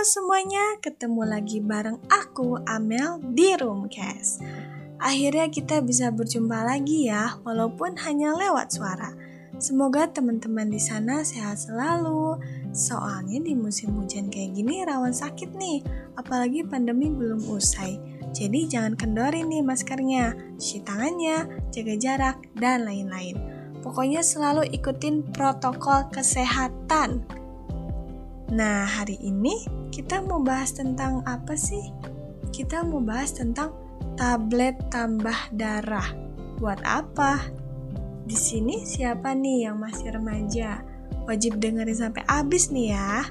Semuanya, ketemu lagi bareng aku Amel di Roomcast. Akhirnya kita bisa berjumpa lagi ya, walaupun hanya lewat suara. Semoga teman-teman di sana sehat selalu. Soalnya di musim hujan kayak gini rawan sakit nih, apalagi pandemi belum usai. Jadi jangan kendorin nih maskernya, cuci tangannya, jaga jarak, dan lain-lain. Pokoknya selalu ikutin protokol kesehatan. Nah, hari ini kita mau bahas tentang apa sih? Kita mau bahas tentang tablet tambah darah. Buat apa? Di sini siapa nih yang masih remaja? Wajib dengerin sampai habis nih ya.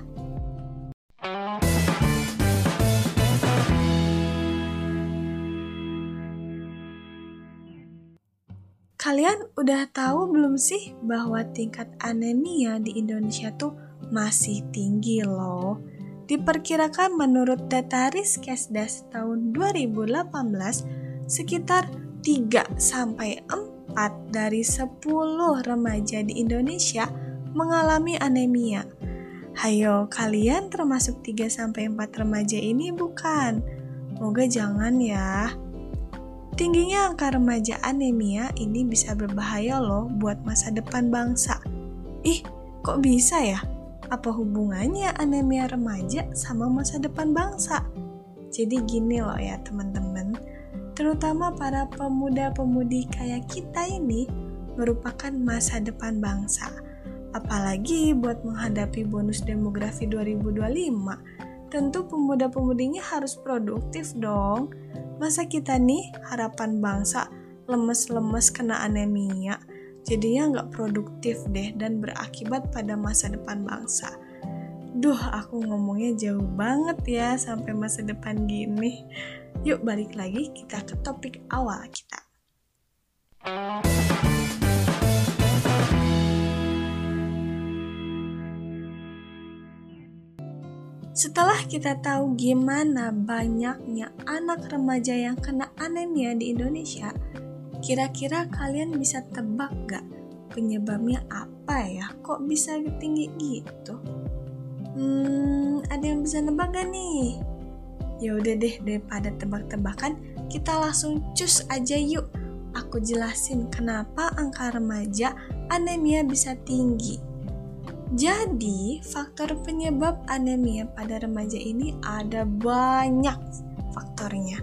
Kalian udah tahu belum sih bahwa tingkat anemia di Indonesia tuh masih tinggi loh. Diperkirakan menurut data Riskesdas tahun 2018, sekitar 3 sampai 4 dari 10 remaja di Indonesia mengalami anemia. Hayo, kalian termasuk 3 sampai 4 remaja ini bukan? Moga jangan ya. Tingginya angka remaja anemia ini bisa berbahaya loh buat masa depan bangsa. Ih, kok bisa ya? Apa hubungannya anemia remaja sama masa depan bangsa? Jadi gini loh ya teman-teman, terutama para pemuda-pemudi kayak kita ini merupakan masa depan bangsa. Apalagi buat menghadapi bonus demografi 2025, tentu pemuda-pemudinya harus produktif dong. Masa kita nih harapan bangsa lemes-lemes kena anemia, jadinya nggak produktif deh dan berakibat pada masa depan bangsa. Duh, aku ngomongnya jauh banget ya sampai masa depan gini. Yuk balik lagi kita ke topik awal kita. Setelah kita tahu gimana banyaknya anak remaja yang kena anemia di Indonesia, Kira-kira kalian bisa tebak gak penyebabnya apa ya? Kok bisa tinggi gitu? Hmm, ada yang bisa nebak gak nih? Ya udah deh daripada tebak-tebakan, kita langsung cus aja yuk. Aku jelasin kenapa angka remaja anemia bisa tinggi. Jadi, faktor penyebab anemia pada remaja ini ada banyak faktornya.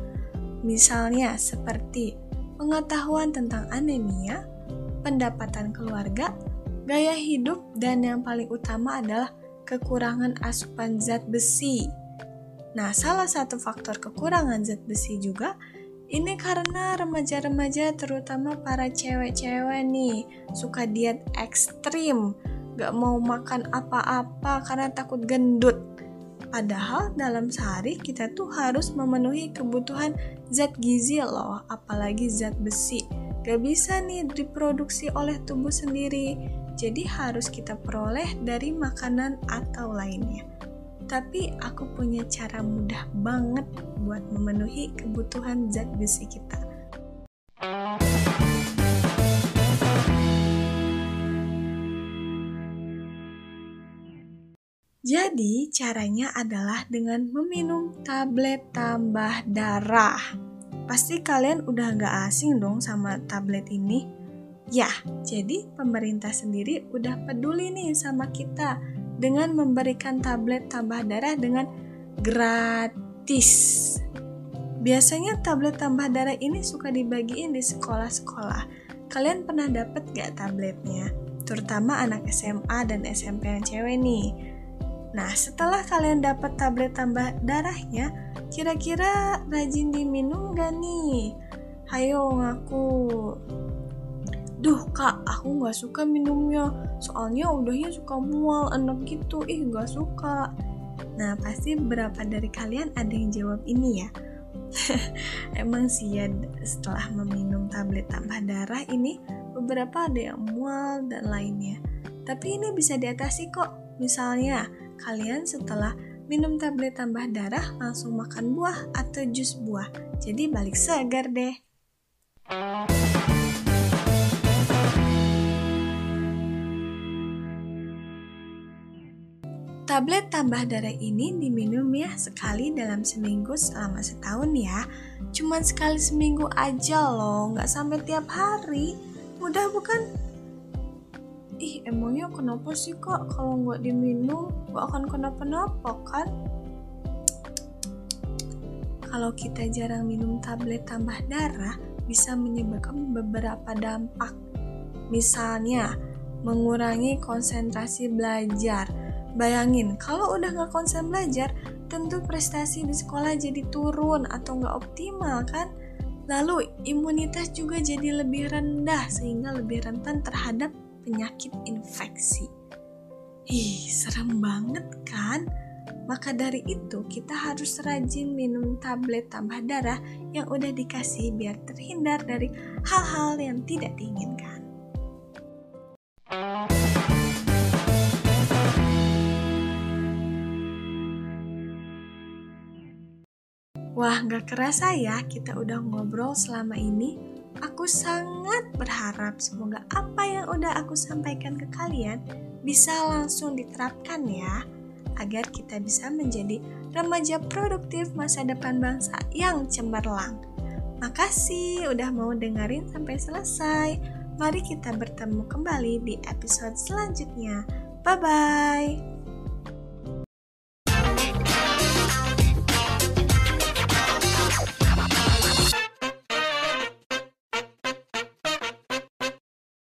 Misalnya seperti pengetahuan tentang anemia, pendapatan keluarga, gaya hidup, dan yang paling utama adalah kekurangan asupan zat besi. Nah, salah satu faktor kekurangan zat besi juga ini karena remaja-remaja terutama para cewek-cewek nih suka diet ekstrim, gak mau makan apa-apa karena takut gendut. Padahal dalam sehari kita tuh harus memenuhi kebutuhan zat gizi loh, apalagi zat besi. Gak bisa nih diproduksi oleh tubuh sendiri, jadi harus kita peroleh dari makanan atau lainnya. Tapi aku punya cara mudah banget buat memenuhi kebutuhan zat besi kita. Jadi, caranya adalah dengan meminum tablet tambah darah. Pasti kalian udah gak asing dong sama tablet ini. Ya, jadi pemerintah sendiri udah peduli nih sama kita dengan memberikan tablet tambah darah dengan gratis. Biasanya tablet tambah darah ini suka dibagiin di sekolah-sekolah. Kalian pernah dapet gak tabletnya? Terutama anak SMA dan SMP yang cewek nih Nah, setelah kalian dapat tablet tambah darahnya, kira-kira rajin diminum gak nih? Hayo ngaku. Duh kak, aku gak suka minumnya, soalnya udahnya suka mual, enak gitu, ih gak suka. Nah, pasti beberapa dari kalian ada yang jawab ini ya. Emang sih ya setelah meminum tablet tambah darah ini beberapa ada yang mual dan lainnya. Tapi ini bisa diatasi kok. Misalnya, kalian setelah minum tablet tambah darah langsung makan buah atau jus buah. Jadi balik segar deh. Tablet tambah darah ini diminum ya sekali dalam seminggu selama setahun ya. Cuman sekali seminggu aja loh, nggak sampai tiap hari. Mudah bukan? Ih, emangnya kenapa sih kak kalau nggak diminum nggak akan kenapa-napa kan? Kalau kita jarang minum tablet tambah darah, bisa menyebabkan beberapa dampak. Misalnya, mengurangi konsentrasi belajar, Bayangin, kalau udah nggak konsen belajar, tentu prestasi di sekolah jadi turun atau nggak optimal kan? Lalu imunitas juga jadi lebih rendah sehingga lebih rentan terhadap penyakit infeksi. Ih, serem banget kan? Maka dari itu kita harus rajin minum tablet tambah darah yang udah dikasih biar terhindar dari hal-hal yang tidak diinginkan. Wah, gak kerasa ya kita udah ngobrol selama ini. Aku sangat berharap semoga apa yang udah aku sampaikan ke kalian bisa langsung diterapkan ya, agar kita bisa menjadi remaja produktif masa depan bangsa yang cemerlang. Makasih udah mau dengerin sampai selesai. Mari kita bertemu kembali di episode selanjutnya. Bye bye.